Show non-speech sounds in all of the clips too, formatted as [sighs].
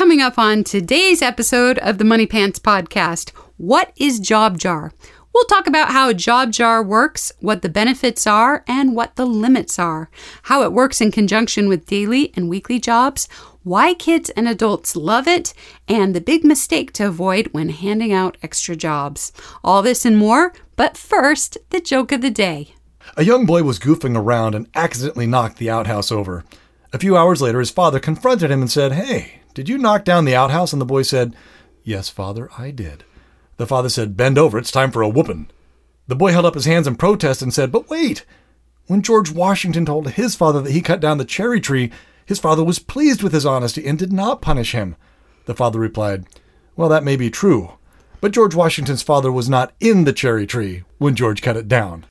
coming up on today's episode of the Money Pants Podcast. What is Job Jar? We'll talk about how Job Jar works, what the benefits are, and what the limits are, how it works in conjunction with daily and weekly jobs, why kids and adults love it, and the big mistake to avoid when handing out extra jobs. All this and more, but first, the joke of the day. A young boy was goofing around and accidentally knocked the outhouse over. A few hours later, his father confronted him and said, Hey, did you knock down the outhouse? And the boy said, Yes, father, I did. The father said, Bend over, it's time for a whooping. The boy held up his hands in protest and said, But wait! When George Washington told his father that he cut down the cherry tree, his father was pleased with his honesty and did not punish him. The father replied, Well, that may be true, but George Washington's father was not in the cherry tree when George cut it down.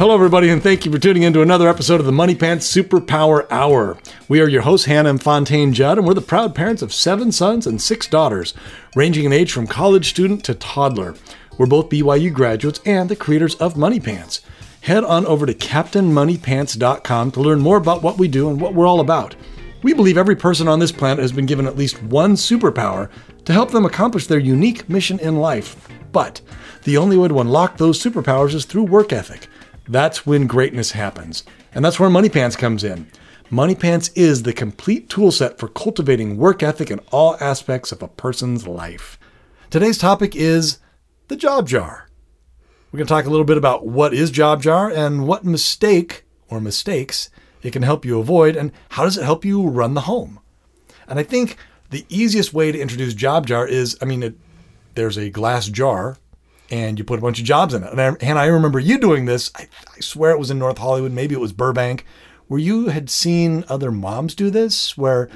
Hello, everybody, and thank you for tuning in to another episode of the Money Pants Superpower Hour. We are your hosts, Hannah and Fontaine Judd, and we're the proud parents of seven sons and six daughters, ranging in age from college student to toddler. We're both BYU graduates and the creators of Money Pants. Head on over to CaptainMoneyPants.com to learn more about what we do and what we're all about. We believe every person on this planet has been given at least one superpower to help them accomplish their unique mission in life. But the only way to unlock those superpowers is through work ethic. That's when greatness happens. And that's where Money Pants comes in. Money Pants is the complete toolset for cultivating work ethic in all aspects of a person's life. Today's topic is the job jar. We're going to talk a little bit about what is job jar and what mistake or mistakes it can help you avoid and how does it help you run the home. And I think the easiest way to introduce job jar is I mean, it, there's a glass jar and you put a bunch of jobs in it. And I, and I remember you doing this. I, I swear it was in North Hollywood, maybe it was Burbank, where you had seen other moms do this, where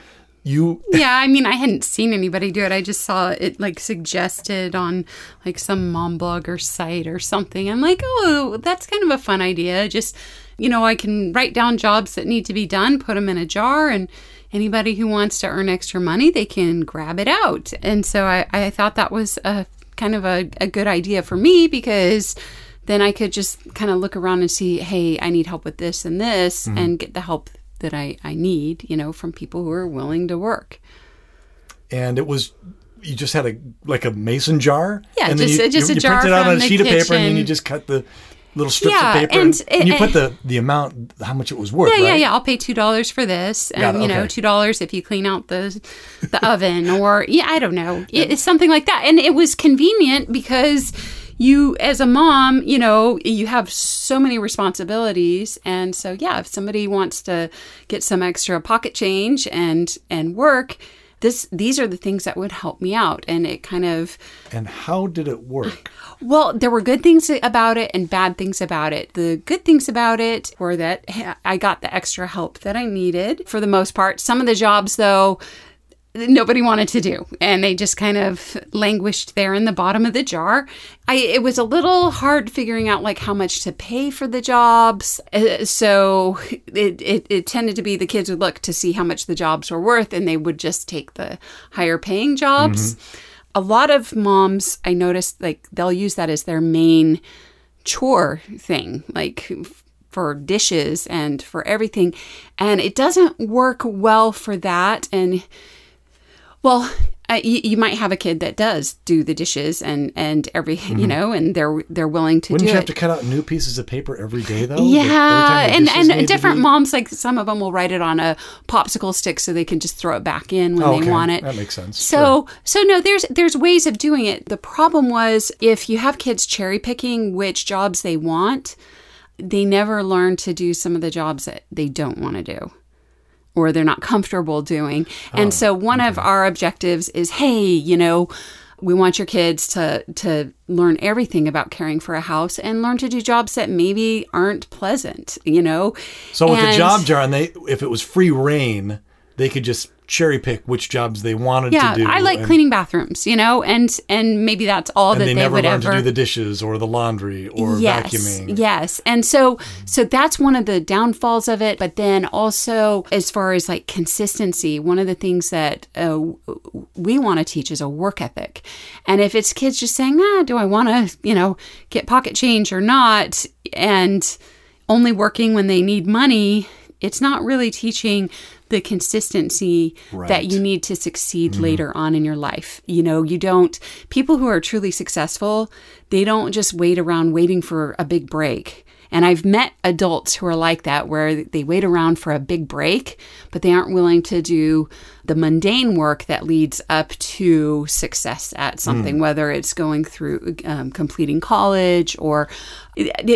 you [laughs] yeah i mean i hadn't seen anybody do it. I just saw it like suggested on like some mom blog or site or something. I'm like oh that's kind of a fun idea. Just you know i can write down jobs that need to be done put them in a jar and anybody who wants to earn extra money they can grab it out. And so i, I thought that was a kind of a, a good idea for me because then I could just kind of look around and see, hey, I need help with this and this, mm-hmm. and get the help that I, I need, you know, from people who are willing to work. And it was you just had a like a mason jar. Yeah, and just, then you, just you, a you jar print it out on a sheet kitchen. of paper, and then you just cut the little strips yeah, of paper, and, and, and you put the the amount, how much it was worth. Yeah, right? yeah, yeah. I'll pay two dollars for this, and it, you know, two dollars if you clean out the the oven, or yeah, I don't know, it's something like that. And it was convenient because you as a mom you know you have so many responsibilities and so yeah if somebody wants to get some extra pocket change and and work this these are the things that would help me out and it kind of And how did it work? [sighs] [laughs] well, there were good things about it and bad things about it. The good things about it were that I got the extra help that I needed for the most part. Some of the jobs, though, nobody wanted to do and they just kind of languished there in the bottom of the jar i it was a little hard figuring out like how much to pay for the jobs Uh, so it, it, it tended to be the kids would look to see how much the jobs were worth and they would just take the higher paying jobs a lot of moms i noticed like they'll use that as their main chore thing like for dishes and for everything. And it doesn't work well for that. And well uh, you, you might have a kid that does do the dishes and and every [laughs] you know and they're they're willing to Mm-hmm. Wouldn't you have to cut out new pieces of paper every day, though? Yeah, and and different moms like some of them will write it on a popsicle stick so they can just throw it back in when Oh, they want it. That makes sense. So so no, there's there's ways of doing it. The problem was if you have kids cherry picking which jobs they want, they never learn to do some of the jobs that they don't want to do or they're not comfortable doing. Oh, And so one of our objectives is, hey, you know, we want your kids to to learn everything about caring for a house and learn to do jobs that maybe aren't pleasant, you know. So with the job jar, and they if it was free reign, they could just cherry pick which jobs they wanted yeah, to do. I like and, cleaning bathrooms, you know, and and maybe that's all And that they they, never would learned ever to do the dishes or the laundry or yes, vacuuming. Yes. And so so that's one of the downfalls of it, but then also as far as like consistency, one of the things that uh, we want to teach is a work ethic. And if it's kids just saying, "Ah, do I want to, you know, get pocket change or not?" and only working when they need money, It's not really teaching the consistency Right. that you need to succeed later on in your life. You know, you don't, people who are truly successful, they don't just wait around waiting for a big break. And I've met adults who are like that, where they wait around for a big break, but they aren't willing to do the mundane work that leads up to success at something, whether it's going through um, completing college or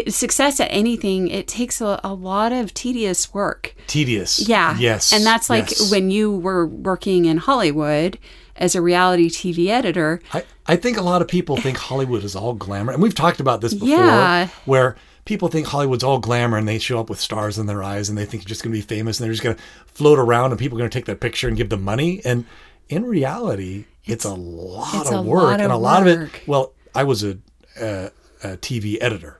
success at anything. It takes a, a lot of tedious work. Tedious. Yeah. Yes. And that's like yes. when you were working in Hollywood as a reality TV editor. I, I think a lot of people think Hollywood is all glamour. And we've talked about this before Yeah. where people think Hollywood's all glamour and they show up with stars in their eyes and they think you're just going to be famous and they're just going to float around and people are going to take that picture and give them money. And in reality, it's, a lot it's of a work. lot and of a lot of it, well, I was a, a, a TV editor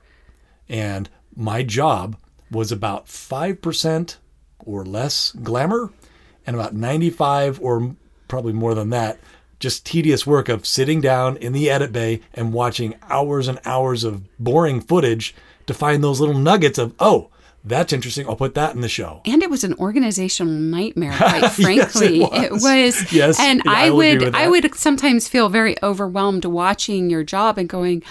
and my job was about 5% or less glamour and about 95 or probably more than that just tedious work of sitting down in the edit bay and watching hours and hours of boring footage to find those little nuggets of oh that's interesting i'll put that in the show And it was an organizational nightmare, [laughs] quite Yes, it frankly. was. was. Yes, And yeah, I I would I would sometimes feel very overwhelmed watching your job and going,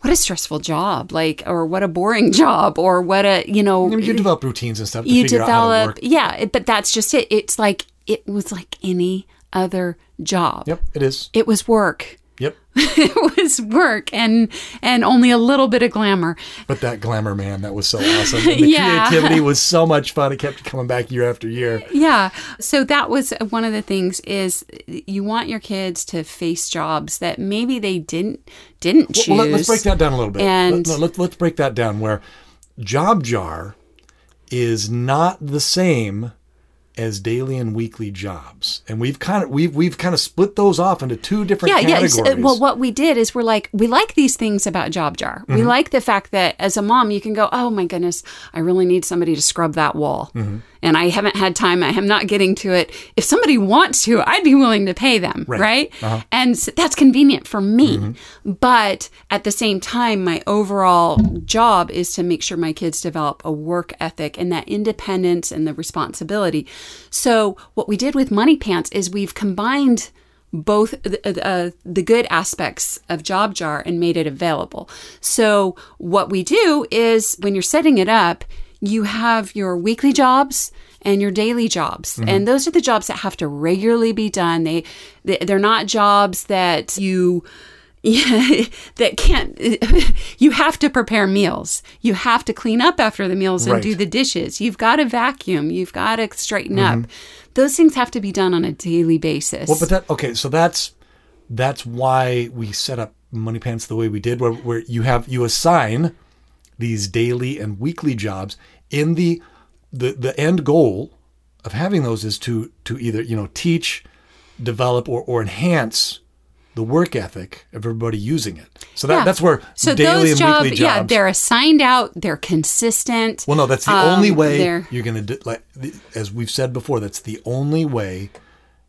What a stressful job, like or what a boring [laughs] job, or what a you know you develop routines and stuff to you figure out how to develop work yeah, but that's just it. It's like it was like any other job. yep it is It was work. Yep [laughs] it was work and and only a little bit of glamour. but that glamour man that was so awesome [laughs] and the Yeah. creativity was so much fun it kept coming back year after year Yeah. So that was one of the things is you want your kids to face jobs that maybe they didn't didn't choose. Well, let, us break that down a little bit. And- let, let, let's break that down where job jar is not the same as daily and weekly jobs. And we've kind of we've we've kind of split those off into two different yeah, yeah. categories. uh, Well, what we did is we're like, we like these things about Job Jar. Mm-hmm. We like the fact that as a mom, you can go, oh my goodness, I really need somebody to scrub that wall. Mm-hmm. And I haven't had time. I am not getting to it. If somebody wants to, I'd be willing to pay them. Right. Uh-huh. And s that's convenient for me. Mm-hmm. But at the same time, my overall job is to make sure my kids develop a work ethic and that independence and the responsibility. So, what we did with Money Pants is we've combined both the, uh, the good aspects of Job Jar and made it available. So, what we do is when you're setting it up, you have your weekly jobs and your daily jobs. Mm-hmm. And those are the jobs that have to regularly be done. They, they they're not jobs that you yeah, [laughs] that can't [laughs] you have to prepare meals. You have to clean up after the meals and Right. do the dishes. You've got to vacuum. You've got to straighten up. Mm-hmm. Those things have to be done on a daily basis. Well, but that okay, so that's that's why we set up Money Pants the way we did, where where you have you assign these daily and weekly jobs in the the the end goal of having those is to to either you know teach, develop, or or enhance the work ethic of everybody using it. So that Yeah. that's where so daily those and jobs weekly jobs. yeah they're assigned out they're consistent Well, no, that's the Um, only way they're- you're going to, do, like, as we've said before, that's the only way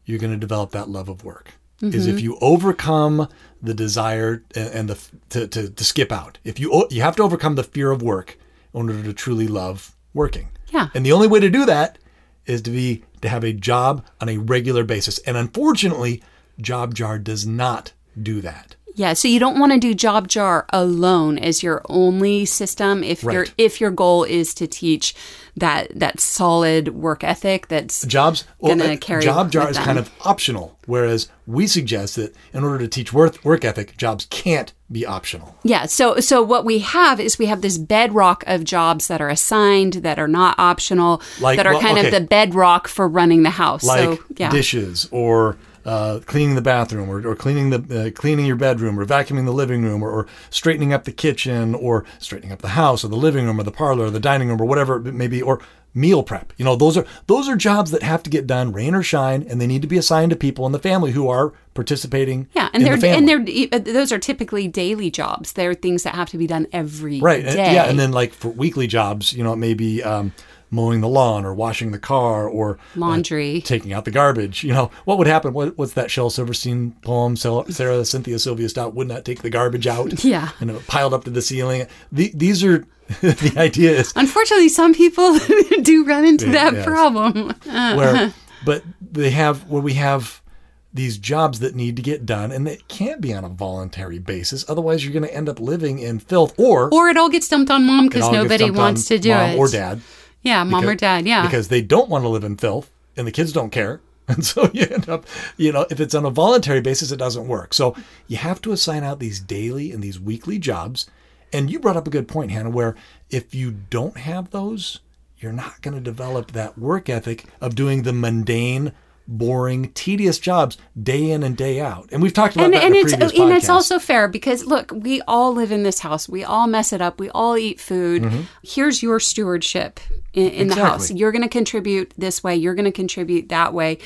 you're going to develop that love of work is Mm-hmm. if you overcome the desire and, the to, to, to skip out. If you you have to overcome the fear of work in order to truly love working. Yeah. And the only way to do that is to be to have a job on a regular basis. And unfortunately, Job Jar does not do that. Yeah, so you don't want to do job jar alone as your only system if your if your goal is to teach that that solid work ethic that's jobs well, gonna uh, carry job jar with is kind of optional whereas we suggest that in order to teach work, work ethic jobs can't be optional Yeah, so so what we have is we have this bedrock of jobs that are assigned that are not optional Like- that are well, kind okay. of the bedrock for running the house. like so yeah. dishes or uh, cleaning the bathroom or, or cleaning the uh, cleaning your bedroom or vacuuming the living room or, or straightening up the kitchen or straightening up the house or the living room or the parlor or the dining room or whatever it may be or meal prep. You know those are those are jobs that have to get done rain or shine and they need to be assigned to people in the family who are participating yeah, and in they're the and they're those are typically daily jobs. They're things that have to be done every right and- yeah and then like for weekly jobs you know it may be um, mowing the lawn or washing the car or uh, Laundry. taking out the garbage. You know, what would happen? What, what's that Shel Silverstein poem? Sarah, Sarah Cynthia Sylvia Stout would not take the garbage out. [laughs] Yeah. And it piled up to the ceiling. The, these are, [laughs] the idea is Unfortunately, some people [laughs] do run into that yes. problem. where, but they have, where we have these jobs that need to get done and it can't be on a voluntary basis. Otherwise, you're going to end up living in filth or, Or it all gets dumped on mom because nobody wants to do mom it. or dad. Yeah, mom or dad. Yeah. because they don't want to live in filth and the kids don't care. [laughs] And so you end up, you know, if it's on a voluntary basis, it doesn't work. So you have to assign out these daily and these weekly jobs. And you brought up a good point, Hannah, where if you don't have those, you're not going to develop that work ethic of doing the mundane, boring, tedious jobs day in and day out. And we've talked about and, that and in it's previous and it's also fair because look, we all live in this house. We all mess it up. We all eat food. Mm-hmm. Here's your stewardship in, in the house. You're going to contribute this way. You're going to contribute that way.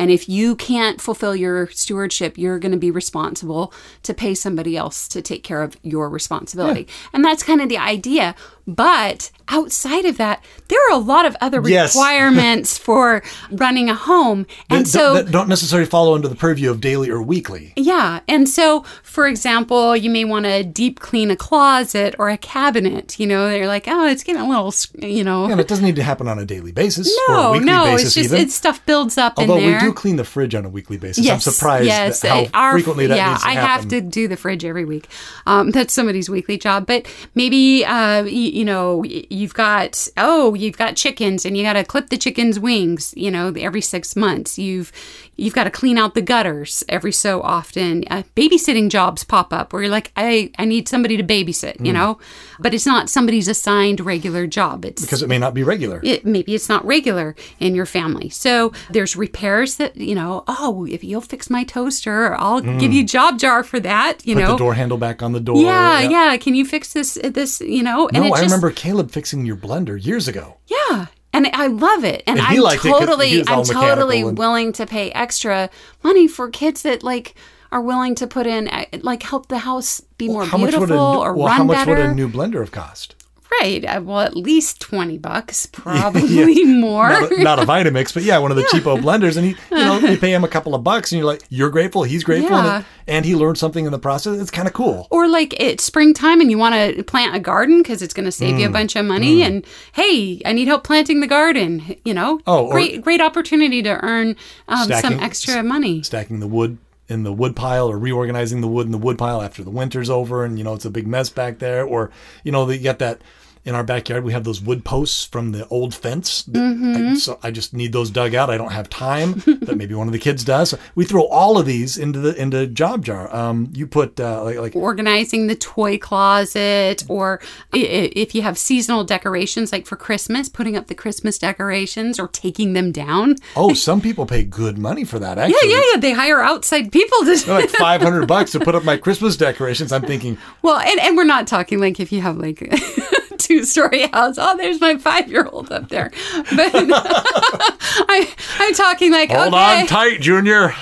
And if you can't fulfill your stewardship, you're going to be responsible to pay somebody else to take care of your responsibility. And that's kind of the idea. But outside of that, there are a lot of other Yes. requirements [laughs] for running a home. And that, so that don't necessarily follow under the purview of daily or weekly. yeah. And so, for example, you may want to deep clean a closet or a cabinet. You know, they're like, oh, it's getting a little, you know. And it doesn't need to happen on a daily basis or a no, weekly no, basis it's just even. it's stuff builds up Although we do clean the fridge on a weekly basis. yes, I'm surprised yes, that how uh, our- frequently that yeah, needs to I have to do the fridge every week. Um, [laughs] that's somebody's weekly job. But maybe uh, y- you know you've got oh you've got chickens and you got to clip the chickens' wings. You know every six months. You've you've got to clean out the gutters every so often. Uh, babysitting jobs pop up where you're like I I need somebody to babysit. Hmm. You know, but it's not somebody's assigned regular job. It's because it may not be regular. it, maybe it's not regular in your family. So there's repairs that, you know, oh, if you'll fix my toaster, I'll give you job jar for that, you Mm. Put know. the door handle back on the door. yeah, yeah, Can you fix this, this, you know? And No, I just, remember Caleb fixing your blender years ago. yeah. And I love it. And, And I'm liked it 'cause he totally, I'm totally and- willing to pay extra money for kids that like are willing to put in, uh, like help the house be more beautiful new, or well, run how much better. would a new blender have cost? Right. Uh, Well, at least 20 bucks, [laughs] probably more. Not a, not [laughs] a Vitamix, but yeah, one of the cheapo blenders, and he, [laughs] you know, you pay him a couple of bucks, and you're like, you're grateful, he's grateful, Yeah. and, and he learned something in the process. It's kind of cool. or like it's springtime and you want to plant a garden because it's going to save you Mm. a bunch of money and hey i need help planting the garden you know Oh, great great opportunity to earn um, some extra money Stacking the wood in the wood pile, or reorganizing the wood in the wood pile after the winter's over, and you know it's a big mess back there, or you know you got that. In our backyard, we have those wood posts from the old fence. that Mm-hmm. I, so I just need those dug out. I don't have time, but maybe one of the kids does. So we throw all of these into the into job jar. Um, you put uh, like like organizing the toy closet or if you have seasonal decorations like for christmas putting up the christmas decorations or taking them down oh, some people pay good money for that. Actually, yeah yeah yeah they hire outside people to like [laughs] five hundred bucks to put up my Christmas decorations. I'm thinking, Well, and, and we're not talking like if you have like [laughs] two story house. Oh, there's my five year old up there. But [laughs] I, I'm talking like, hold okay, on tight, Junior.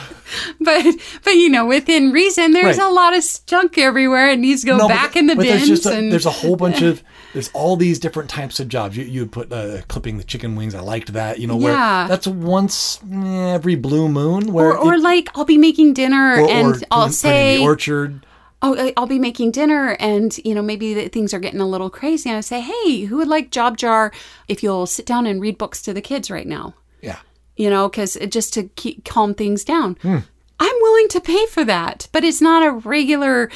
but but you know, within reason, there's Right. a lot of junk everywhere. It needs to go No, but back th- in the but bins. There's, just a, and there's a whole [laughs] bunch of there's all these different types of jobs. You you put uh, clipping the chicken wings. I liked that. You know where Yeah. that's once every blue moon. Where or, or it- like I'll be making dinner or- or and putting- I'll say, the orchard. Oh, I- I'll be making dinner and, you know, maybe things are getting a little crazy. And I say, hey, who would like job jar if you'll sit down and read books to the kids right now? Yeah. you know, because just to keep calm things down. Hmm. I'm willing to pay for that, but it's not a regular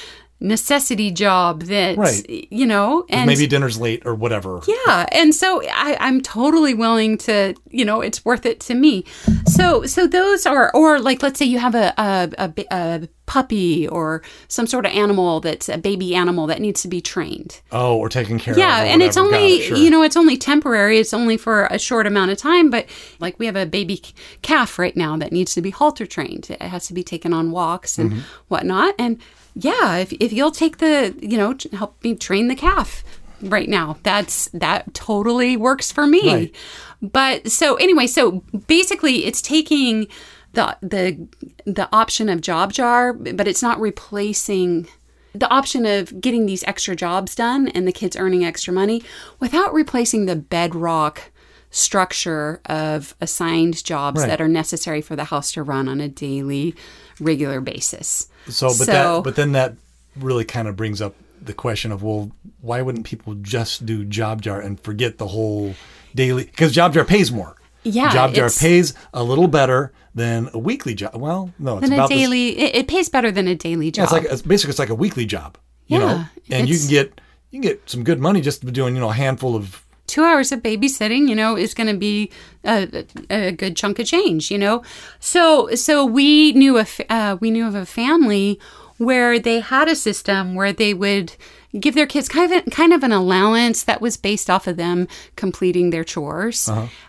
necessity job that Right. you know and Maybe dinner's late or whatever. yeah and so I, i'm totally willing to you know it's worth it to me so so those are or like let's say you have a a, a, a puppy or some sort of animal that's a baby animal that needs to be trained Oh, or taken care yeah, of. or and it's only it, sure. you know it's only temporary. It's only for a short amount of time. But like we have a baby calf right now that needs to be halter trained. It has to be taken on walks and Mm-hmm. whatnot. And yeah, if if you'll take the you know help me train the calf right now, that's that totally works for me. Right. But so anyway, so basically, it's taking the the the option of job jar, but it's not replacing the option of getting these extra jobs done and the kids earning extra money without replacing the bedrock structure of assigned jobs Right. that are necessary for the house to run on a daily, regular basis. So, but So- that, but then that really kind of brings up the question of, well, why wouldn't people just do job jar and forget the whole daily? Because job jar pays more. Yeah, job jar pays a little better than a weekly job. Well, no, it's about daily, it, it pays better than a daily job. Yeah, it's like it's basically it's like a weekly job. You know, Yeah, and you can get you can get some good money just doing you know a handful of two hours of babysitting, you know, is going to be a, a good chunk of change, you know. So so we knew a uh, we knew of a family where they had a system where they would give their kids kind of kind of an allowance that was based off of them completing their chores,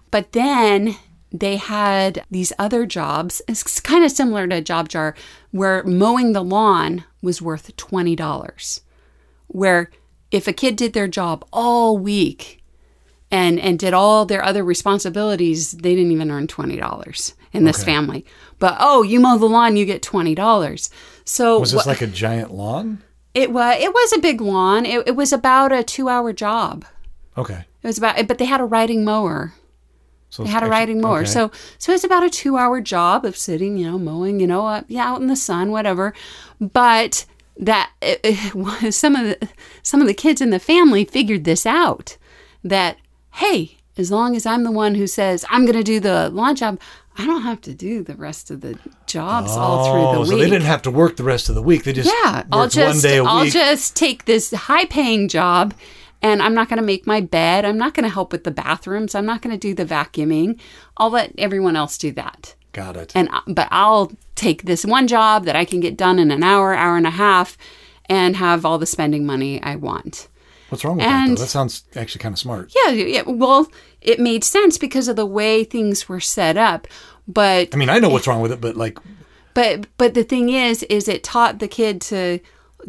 but then they had these other jobs. It's kind of similar to a job jar where mowing the lawn was worth twenty dollars where if a kid did their job all week and and did all their other responsibilities, they didn't even earn twenty dollars in this Okay. family. But oh, you mow the lawn, you get twenty dollars. So was this wha- like a giant lawn? it was it was a big lawn. It, it was about a two hour job. Okay, It was about, but they had a riding mower. so They had a riding mower. okay. So so it's about a two hour job of sitting, you know, mowing, you know, uh, yeah, out in the sun, whatever. But that it, it was some of the some of the kids in the family figured this out that hey, as long as I'm the one who says I'm going to do the lawn job, I don't have to do the rest of the jobs all through Oh, the week. so they didn't have to work the rest of the week. They just Yeah, I'll just day a I'll just take this high paying job and I'm not going to make my bed. I'm not going to help with the bathrooms. I'm not going to do the vacuuming. I'll let everyone else do that. Got it. And uh, but I'll take this one job that I can get done in an hour, hour and a half and have all the spending money I want. What's wrong with that? Though? That sounds actually kind of smart. Yeah, yeah, well, it made sense because of the way things were set up. But I mean, I know what's wrong with it, but like, But but the thing is, is it taught the kid to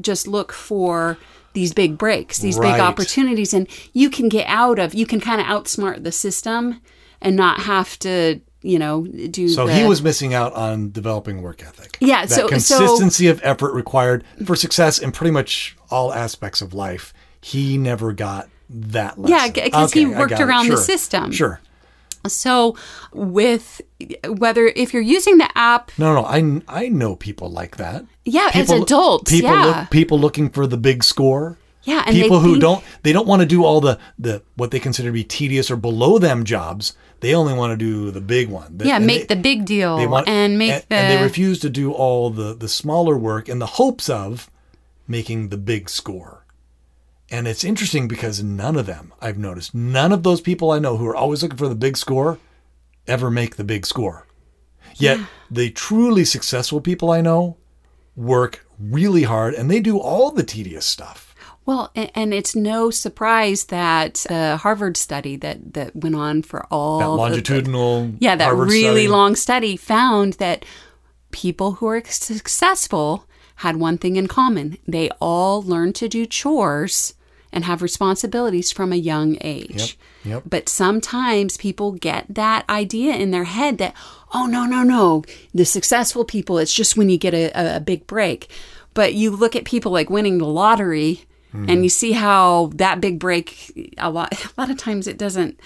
just look for these big breaks, these Right. big opportunities, and you can get out of, you can kind of outsmart the system and not have to, you know, do. so the, he was missing out on developing work ethic. Yeah, that so- so- consistency of effort required for success in pretty much all aspects of life. He never got that. Lesson. Yeah, 'cause he Okay, I worked around the system. Sure. So with whether if you're using the app, No, no, I I know people like that. yeah, People, as adults, people yeah, look, people looking for the big score. yeah, and they people who think- don't they don't want to do all the the what they consider to be tedious or below them jobs. They only want to do the big one. yeah, make they, the big deal they want and make and, the and they refuse to do all the the smaller work in the hopes of making the big score. And it's interesting because none of them, I've noticed, none of those people I know who are always looking for the big score ever make the big score. Yet the truly successful people I know work really hard and they do all the tedious stuff. Well, and, and it's no surprise that the Harvard study that, that went on for all That the- longitudinal yeah, that Harvard really study. long study found that people who are successful had one thing in common. They all learned to do chores and have responsibilities from a young age. Yep, yep. But sometimes people get that idea in their head that, oh, no, no, no, the successful people, it's just when you get a, a, big break. But you look at people like winning the lottery Mm-hmm. and you see how that big break, a lot, [laughs] a lot of times it doesn't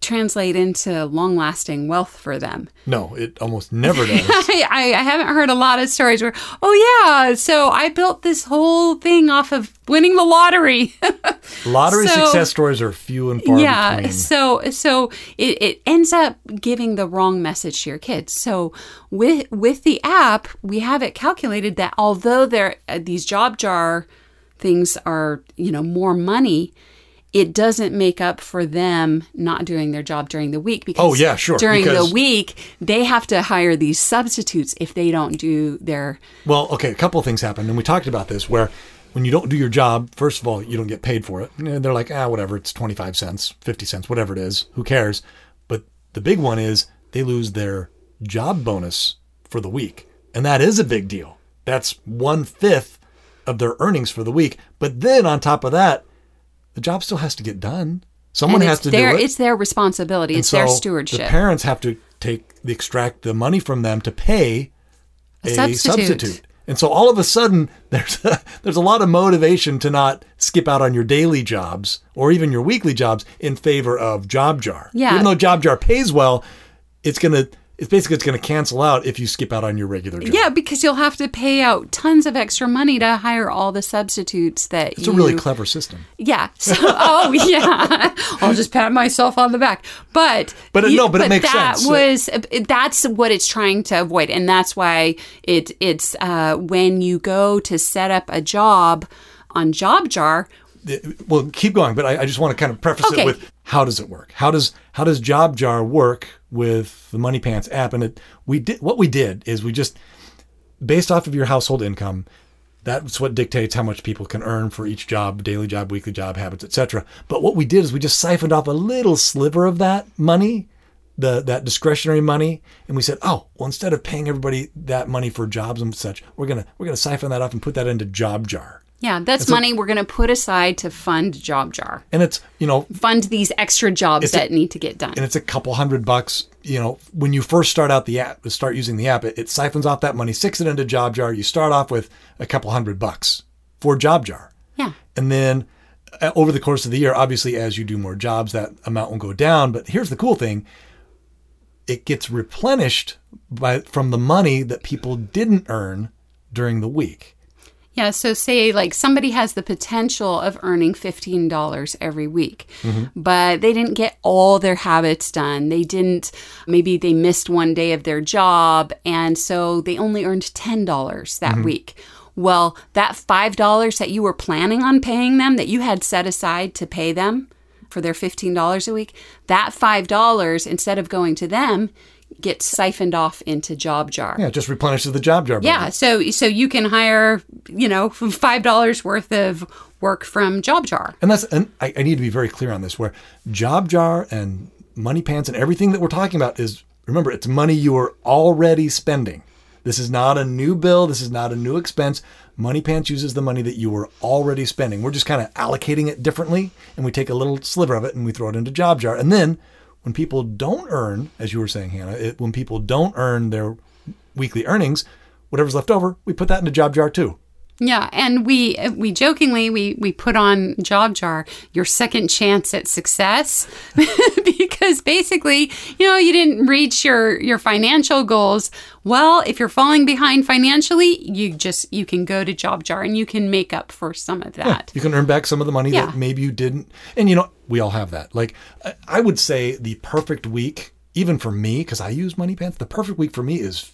translate into long lasting wealth for them. No, it almost never does. [laughs] I, I haven't heard a lot of stories where, oh, yeah, so I built this whole thing off of winning the lottery. [laughs] Lottery So- success stories are few and far yeah between. so so it, it ends up giving the wrong message to your kids so with with the app we have it calculated that although there uh, these job jar things are you know more money it doesn't make up for them not doing their job during the week because Oh, yeah, sure, during because- the week they have to hire these substitutes if they don't do their Well, okay, a couple of things happen, and we talked about this where when you don't do your job, first of all, you don't get paid for it. And they're like, ah, whatever, it's 25 cents, 50 cents, whatever it is, who cares? But the big one is they lose their job bonus for the week. And that is a big deal. That's one fifth of their earnings for the week. But then on top of that, the job still has to get done. Someone has to their do it. it's their responsibility And it's their stewardship The parents have to take extract the money from them to pay A a, substitute. substitute. And so all of a sudden, [laughs] there's a, there's a lot of motivation to not skip out on your daily jobs or even your weekly jobs in favor of JobJar. Yeah. Even though JobJar pays well, it's gonna it's basically it's gonna cancel out if you skip out on your regular job. Yeah, because you'll have to pay out tons of extra money to hire all the substitutes that It's you a really clever system. Yeah. So, oh, [laughs] yeah. I'll just pat myself on the back. But But it- no, but it makes that sense. was that's what it's trying to avoid, and that's why it it's uh, when you go to set up a job on JobJar. well keep going but I, I just want to kind of preface Okay. it with how does it work how does how does jobjar work with the money pants app and it we did what we did is we just based off of your household income that's what dictates how much people can earn for each job daily job weekly job habits etc but what we did is we just siphoned off a little sliver of that money the that discretionary money and we said oh well instead of paying everybody that money for jobs and such we're gonna we're gonna siphon that off and put that into jobjar Yeah, that's money we're going to put aside to fund JobJar, and it's you know fund these extra jobs that need to get done. and it's a couple hundred bucks. You know, when you first start out the app, start using the app, it, it siphons off that money, sticks it into JobJar. You start off with a couple hundred bucks for JobJar, Yeah. and then uh, over the course of the year, obviously, as you do more jobs, that amount will go down. But here's the cool thing: it gets replenished by from the money that people didn't earn during the week. Yeah, so say like somebody has the potential of earning $15 every week, mm-hmm. but they didn't get all their habits done. They didn't, maybe they missed one day of their job, and so they only earned $10 that mm-hmm. week. Well, that $5 that you were planning on paying them, that you had set aside to pay them for their $15 a week, that $5, instead of going to them, gets siphoned off into job jar. Yeah, just replenishes the JobJar. Yeah, budget. so so you can hire, you know, [laughs] five dollars worth of work from job jar. And that's and I, I need to be very clear on this where job jar and Money Pants and everything that we're talking about is remember it's money you are already spending. This is not a new bill, this is not a new expense. Money Pants uses the money that you were already spending. We're just kind of allocating it differently and we take a little sliver of it and we throw it into Job Jar. And then when people don't earn, as you were saying, Hannah, it, when people don't earn their weekly earnings, whatever's left over, we put that into JobJar too. Yeah, and we we jokingly we we put on JobJar your second chance at success [laughs] because basically, you know, you didn't reach your your financial goals. Well, if you're falling behind financially, you just you can go to JobJar and you can make up for some of that. You can earn back some of the money Yeah. that maybe you didn't. And you know, we all have that. Like, I- would say the perfect week, even for me, because I use Money Pants, the perfect week for me is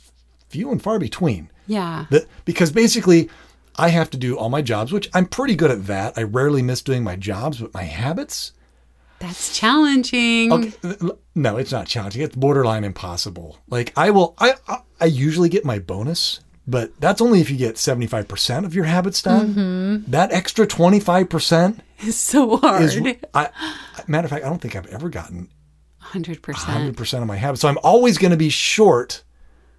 few and far between. Yeah. The, because basically, I have to do all my jobs, which I'm pretty good at that. I rarely miss doing my jobs, but my habits, That's challenging. Okay, no, it's not challenging. It's borderline impossible. Like I will, I I, I usually get my bonus, but that's only if you get seventy five percent of your habits done. Mm-hmm. That extra twenty five percent It's so hard. is. I, matter of fact, I don't think I've ever gotten 100%. hundred percent of my habits, so I'm always going to be short,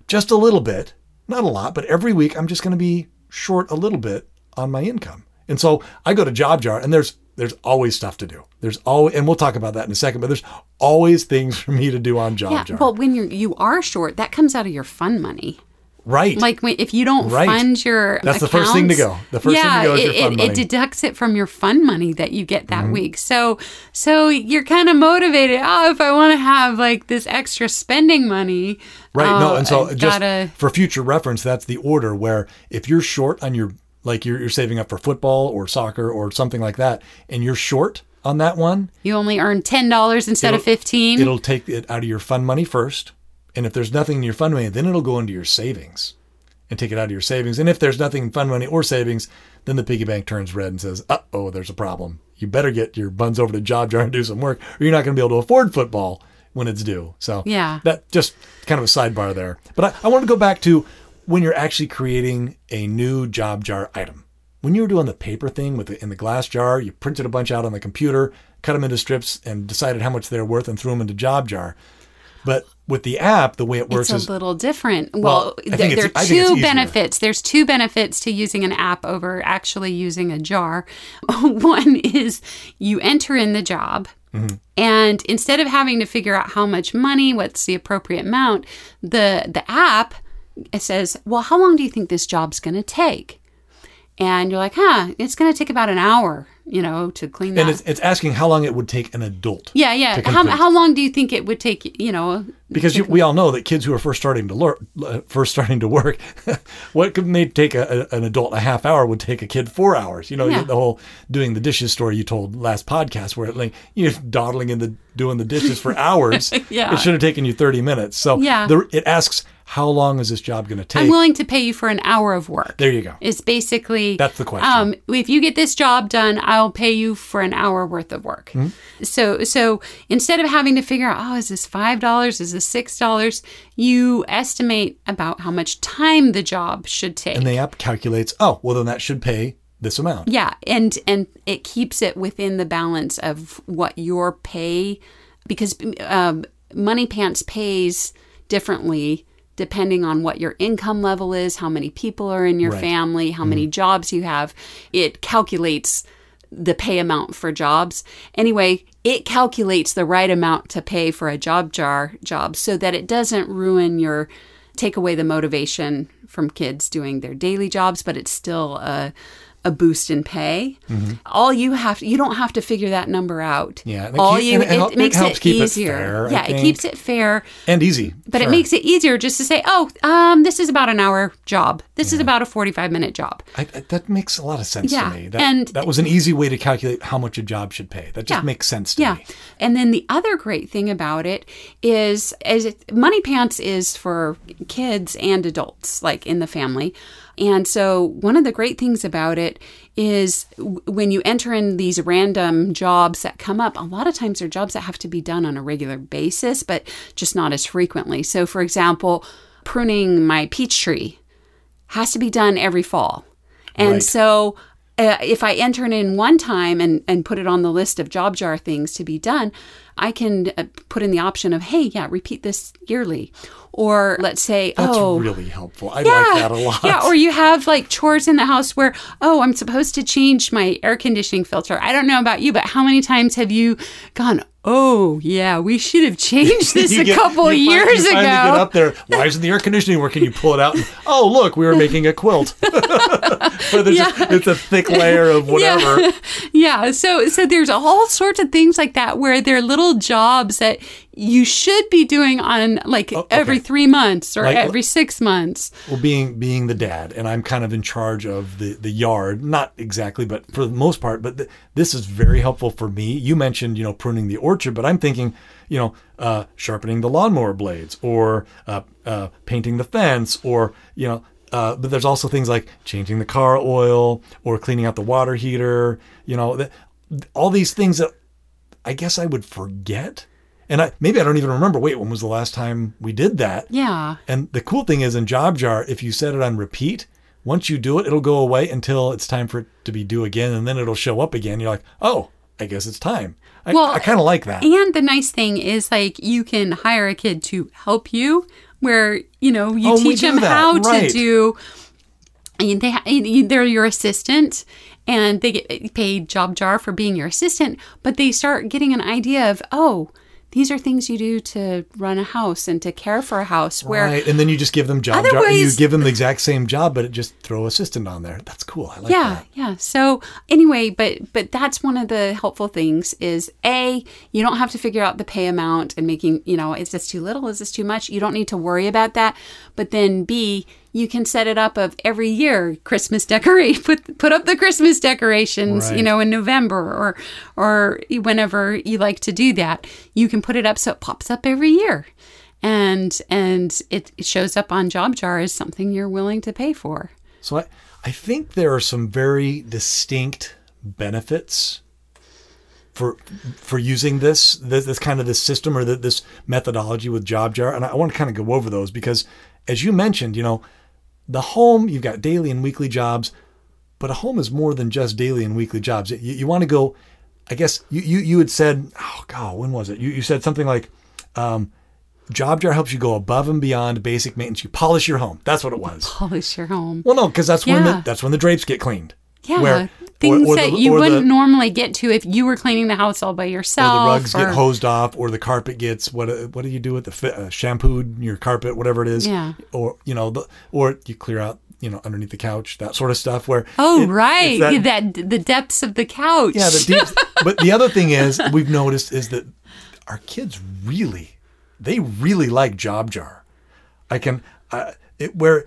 just a little bit, not a lot, but every week I'm just going to be short a little bit on my income. And so I go to JobJar, and there's there's always stuff to do. There's always, and we'll talk about that in a second. But there's always things [laughs] for me to do on Yeah, JobJar. well, when you're you are short, that comes out of your fun money. Right. Like if you don't Right. fund your That's the first thing to go. The first thing to go is your it, fun it, money. Mm-hmm. it deducts it from your fun money that you get that week. So so you're kind of motivated. Oh, if I want to have like this extra spending money, Right. no, oh, and so I just gotta for future reference, that's the order where if you're short on your like you're, you're saving up for football or soccer or something like that, and you're short on that one, you only earn ten dollars instead of It'll- fifteen. it'll take it out of your fund money first. And if there's nothing in your fund money, then it'll go into your savings and take it out of your savings. And if there's nothing in fund money or savings, then the piggy bank turns red and says, uh oh, there's a problem. You better get your buns over to JobJar and do some work, or you're not going to be able to afford football when it's due. So Yeah. that just kind of a sidebar there. But I, I want to go back to when you're actually creating a new job jar item. When you were doing the paper thing with the, in the glass jar, you printed a bunch out on the computer, cut them into strips, and decided how much they're worth and threw them into job jar. But with the app, the way it works it's is a little different. Well, Well, th- there are I think it's two benefits. There's two benefits to using an app over actually using a jar. [laughs] One is you enter in the job, Mm-hmm. and instead of having to figure out how much money, what's the appropriate amount, the the app it says, Well, how long do you think this job's going to take? And you're like, Huh, it's going to take about an hour, you know, to clean that. And it's, it's asking how long it would take an adult. yeah, yeah. How, how long do you think it would take, you know? Because you, we all know that kids who are first starting to learn, uh, first starting to work, [laughs] what could may take a, a- an adult a half hour would take a kid four hours. You know, Yeah. the whole doing the dishes story you told last podcast, where it, like you're dawdling in the doing the dishes for hours. [laughs] Yeah. it should have taken you thirty minutes. So Yeah. the, it asks how long is this job going to take? I'm willing to pay you for an hour of work. there you go. It's basically That's the question. Um, if you get this job done, I'll pay you for an hour worth of work. Hmm? So, so instead of having to figure out, oh, is this five dollars? Is this six dollars? You estimate about how much time the job should take. And the app calculates. Oh, well then that should pay this amount. Yeah, and and it keeps it within the balance of what your pay, because um, Money Pants pays differently depending on what your income level is, how many people are in your Right. family, how many jobs you have. It calculates the pay amount for jobs. Anyway, it calculates the right amount to pay for a job jar job so that it doesn't ruin your take away the motivation from kids doing their daily jobs, but it's still a a boost in pay. All you have to, you don't have to figure that number out. Mm-hmm. Yeah, it all keep- you and it, it help- it makes it it easier. fair, I yeah, it keeps it fair. And easy. But Sure. it makes it easier just to say, oh, um, this is about an hour job. This is about a 45 minute job. I, I- that makes a lot of sense Yeah, to me. That, and- that was an easy way to calculate how much a job should pay. That just Yeah. makes sense to Yeah. me. And then the other great thing about it is as it, Money Pants is for kids and adults like in the family. And so one of the great things about it is when you enter in these random jobs that come up, a lot of times they're jobs that have to be done on a regular basis, but just not as frequently. So for example, pruning my peach tree has to be done every fall. And Right. so uh, if I enter it in one time and, and put it on the list of job jar things to be done, I can uh, put in the option of, hey, yeah, repeat this yearly. Or let's say, oh, That's oh, really helpful. I yeah, like that a lot. Yeah, or you have like chores in the house where, oh, I'm supposed to change my air conditioning filter. I don't know about you, but how many times have you gone, oh, yeah, we should have changed [laughs] this You a get- couple you years you ago? finally get up there. Why isn't the air conditioning working? You pull it out. And, oh, look, we were making a quilt. [laughs] but there's just, it's a thick layer of [laughs] whatever. Yeah. yeah. So so there's all sorts of things like that where they're little jobs that you should be doing on like every three months or Like- every six months. Well, being being the dad, and I'm kind of in charge of the the yard, not exactly, but for the most part. But th- this is very helpful for me. You mentioned, you know, pruning the orchard, but I'm thinking, you know, uh, sharpening the lawnmower blades, or uh, uh, painting the fence, or you know. Uh, but there's also things like changing the car oil or cleaning out the water heater. You know, th- all these things that I guess I would forget. And I, maybe I don't even remember. Wait, when was the last time we did that? Yeah. And the cool thing is in Job Jar, if you set it on repeat, once you do it, it'll go away until it's time for it to be due again, and then it'll show up again. You're like, oh, I guess it's time. I, Well, I kind of like that. And the nice thing is like you can hire a kid to help you where, you know, you Oh, teach them that, how to right. do and they they're your assistant and they get paid job jar for being your assistant, but they start getting an idea of, oh, these are things you do to run a house and to care for a house where right, and then you just give them Job and you give them the exact same job, but just throw assistant on there. That's cool. I like yeah that. yeah so anyway but but that's one of the helpful things is a you don't have to figure out the pay amount and making you know is this too little is this too much you don't need to worry about that but then b you can set it up of every year christmas decorate [laughs] put put up the christmas decorations you know in november or or whenever you like to do that. You can put it up so it pops up every year. And and it, it shows up on job jar as something you're willing to pay for. So I, I think there are some very distinct benefits for for using this this, this kind of this system or th this methodology with JobJar, and I want to kind of go over those because, as you mentioned, you know, the home you've got daily and weekly jobs, but a home is more than just daily and weekly jobs. You, you want to go, I guess you, you you had said, oh god, when was it? You you said something like. Um, JobJar helps you go above and beyond basic maintenance. You polish your home. That's what it was. polish your home Well, no, because that's when the that's when the drapes get cleaned. Yeah, Where things or that the- you wouldn't normally get to if you were cleaning the house all by or yourself. the rugs or- get hosed off, or the carpet gets what? What do you do with the fi- uh, shampooed your carpet, whatever it is? Yeah. Or you know, the, or you clear out, you know, underneath the couch, that sort of stuff. Where Oh, it- right. that- That, the depths of the couch. Yeah, the deep. but the other thing is [laughs] we've noticed is that our kids really, they really like Job Jar. I can, uh, it, where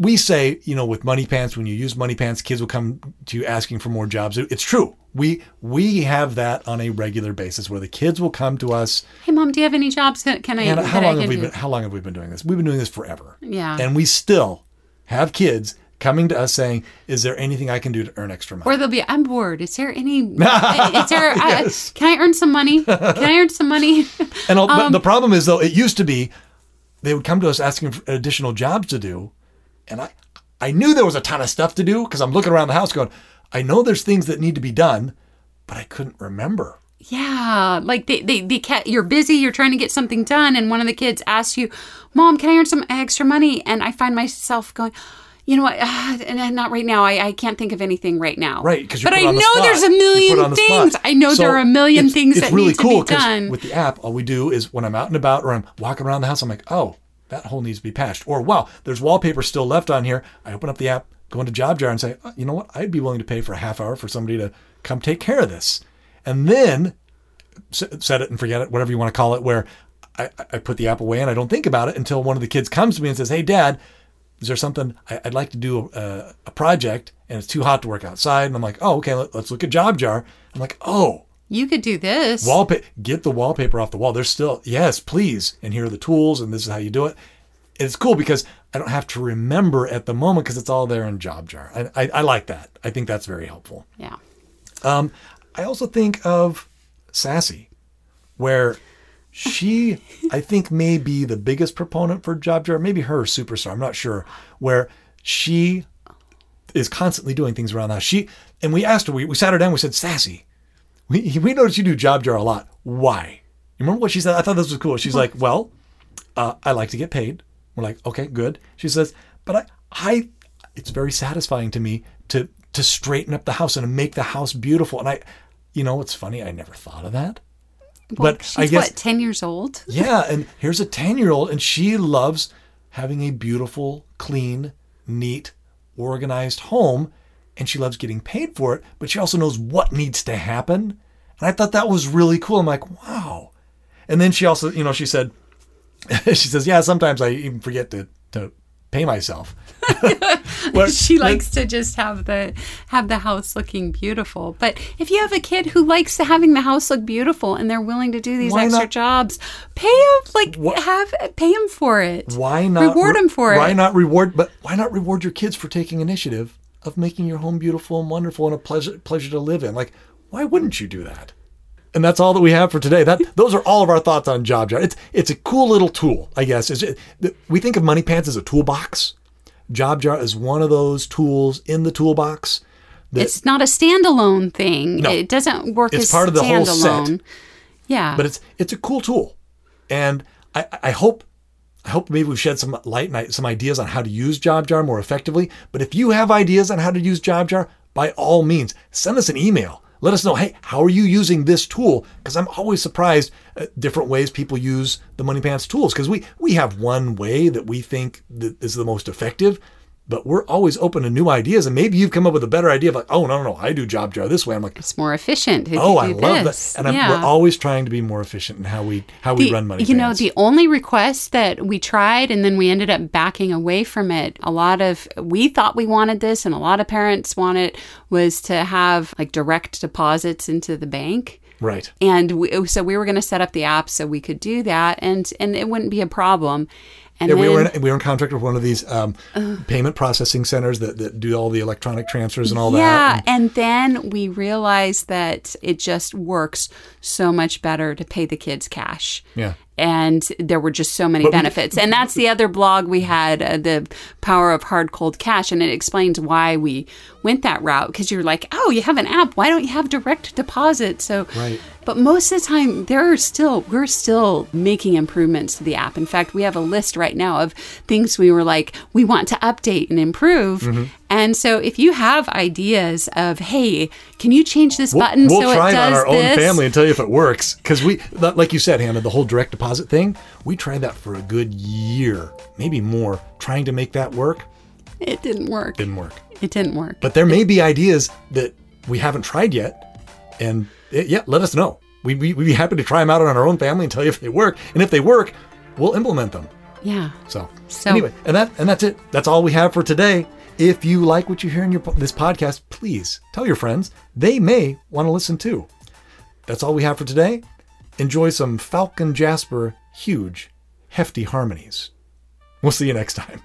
we say, you know, with Money Pants, when you use Money Pants, kids will come to you asking for more jobs. It's true. We we have that on a regular basis where the kids will come to us. Hey, mom, do you have any jobs? Can can I? And how that I long can have we do? been? How long have we been doing this? We've been doing this forever. Yeah. And we still have kids coming to us saying, "Is there anything I can do to earn extra money?" Or they'll be, I'm bored. Is there any? [laughs] is there? Yes. uh, can I earn some money? Can I earn some money? And Um, but the problem is though, it used to be they would come to us asking for additional jobs to do, and I I knew there was a ton of stuff to do because I'm looking around the house going, I know there's things that need to be done, but I couldn't remember. Yeah, like they, they, they ca you're busy, you're trying to get something done, and one of the kids asks you, "Mom, can I earn some extra money?" And I find myself going, "You know what? Uh, [sighs] and not right now. I, I can't think of anything right now." Right, because but I know there's a million things. I know there are a million things it's that really need to cool be done. with the app. All we do is when I'm out and about or I'm walking around the house, I'm like, oh, that hole needs to be patched. Or wow, there's wallpaper still left on here. I open up the app, go into Job Jar, and say, oh, you know what? I'd be willing to pay for a half hour for somebody to come take care of this, and then set it and forget it, whatever you want to call it. Where I, I put the app away and I don't think about it until one of the kids comes to me and says, "Hey, Dad, is there something I, I'd like to do a, a project and it's too hot to work outside?" And I'm like, "Oh, okay, let, us look at Job Jar." I'm like, "Oh." You could do this. Wallpaper, get the wallpaper off the wall. There's still, yes, please. And here are the tools, and this is how you do it. It's cool because I don't have to remember at the moment because it's all there in Job Jar. I, I, I like that. I think that's very helpful. yeah. Um, I also think of Sassy, where she, I think, may be the biggest proponent for Job Jar. Maybe her Superstar. I'm not sure. Where she is constantly doing things around the house. She and we asked her. We, we sat her down. We said, Sassy, we we noticed you do Job Jar a lot. Why? You remember what she said? I thought this was cool. She's like, well, uh, I like to get paid. We're like, okay, good. She says, but I, I, it's very satisfying to me to to straighten up the house and to make the house beautiful. And I, you know, it's funny. I never thought of that. but She's I guess what, ten years old? yeah, and here's a 10 year old, and she loves having a beautiful, clean, neat, organized home, and she loves getting paid for it, but she also knows what needs to happen. And I thought that was really cool. I'm like, wow. And then she also, you know, she said, [laughs] she says, yeah, sometimes I even forget to, to pay myself. [laughs] Well, she likes to just have the have the house looking beautiful. But if you have a kid who likes to having the house look beautiful and they're willing to do these extra not- jobs, pay them like Wha- have pay them for it. Why not reward them for Why it? Why not reward? But why not reward your kids for taking initiative of making your home beautiful and wonderful and a pleasure pleasure to live in? Like, why wouldn't you do that? And that's all that we have for today. That [laughs] those are all of our thoughts on Job Jar. It's it's a cool little tool, I guess. It, we think of Money Pants as a toolbox. Job Jar is one of those tools in the toolbox. that- It's not a standalone thing. No. It doesn't work It's as part of the whole standalone. set. Yeah. but it's it's a cool tool, and I, I hope I hope maybe we've shed some light and some ideas on how to use JobJar more effectively. But if you have ideas on how to use JobJar, by all means, send us an email. Let us know, hey, how are you using this tool? Because I'm always surprised at different ways people use the Money Pants tools. Because we we have one way that we think that is the most effective, but we're always open to new ideas. And maybe you've come up with a better idea of like, oh no, no, no, I do JobJar this way. I'm like, it's more efficient. oh, I love this. that. And I'm, yeah. we're always trying to be more efficient in how we how we run Money you know, the only request that we tried and then we ended up backing away from it, a lot of, we thought we wanted this and a lot of parents want it, was to have like direct deposits into the bank. Right. And we, so we were going to set up the app so we could do that and, and it wouldn't be a problem. And Yeah, then, we were in, we were in contract with one of these um, payment processing centers that, that do all the electronic transfers and all that. yeah, that. and then we realized that it just works so much better to pay the kids cash. Yeah. And there were just so many benefits. and that's the other blog we had, uh, The Power of Hard Cold Cash. And it explains why we went that route. Because you're like, oh, you have an app. Why don't you have direct deposit? So, Right. But most of the time, there are still we're still making improvements to the app. In fact, we have a list right now of things we were like we want to update and improve. Mm-hmm. And so, if you have ideas of, hey, can you change this We'll, button we'll so try it on our own family and tell you if it works. Because we, like you said, Hannah, the whole direct deposit thing, we tried that for a good year, maybe more, trying to make that work. It didn't work. Didn't work. It didn't work. But there may be ideas that we haven't tried yet. And Eh, yeah, let us know. We, we, we'd be happy to try them out on our own family and tell you if they work. And if they work, we'll implement them. yeah. So, So- anyway, and that and that's it. That's all we have for today. If you like what you hear in your this podcast, please tell your friends. They may want to listen too. That's all we have for today. Enjoy some Falcon Jasper huge, hefty harmonies. We'll see you next time.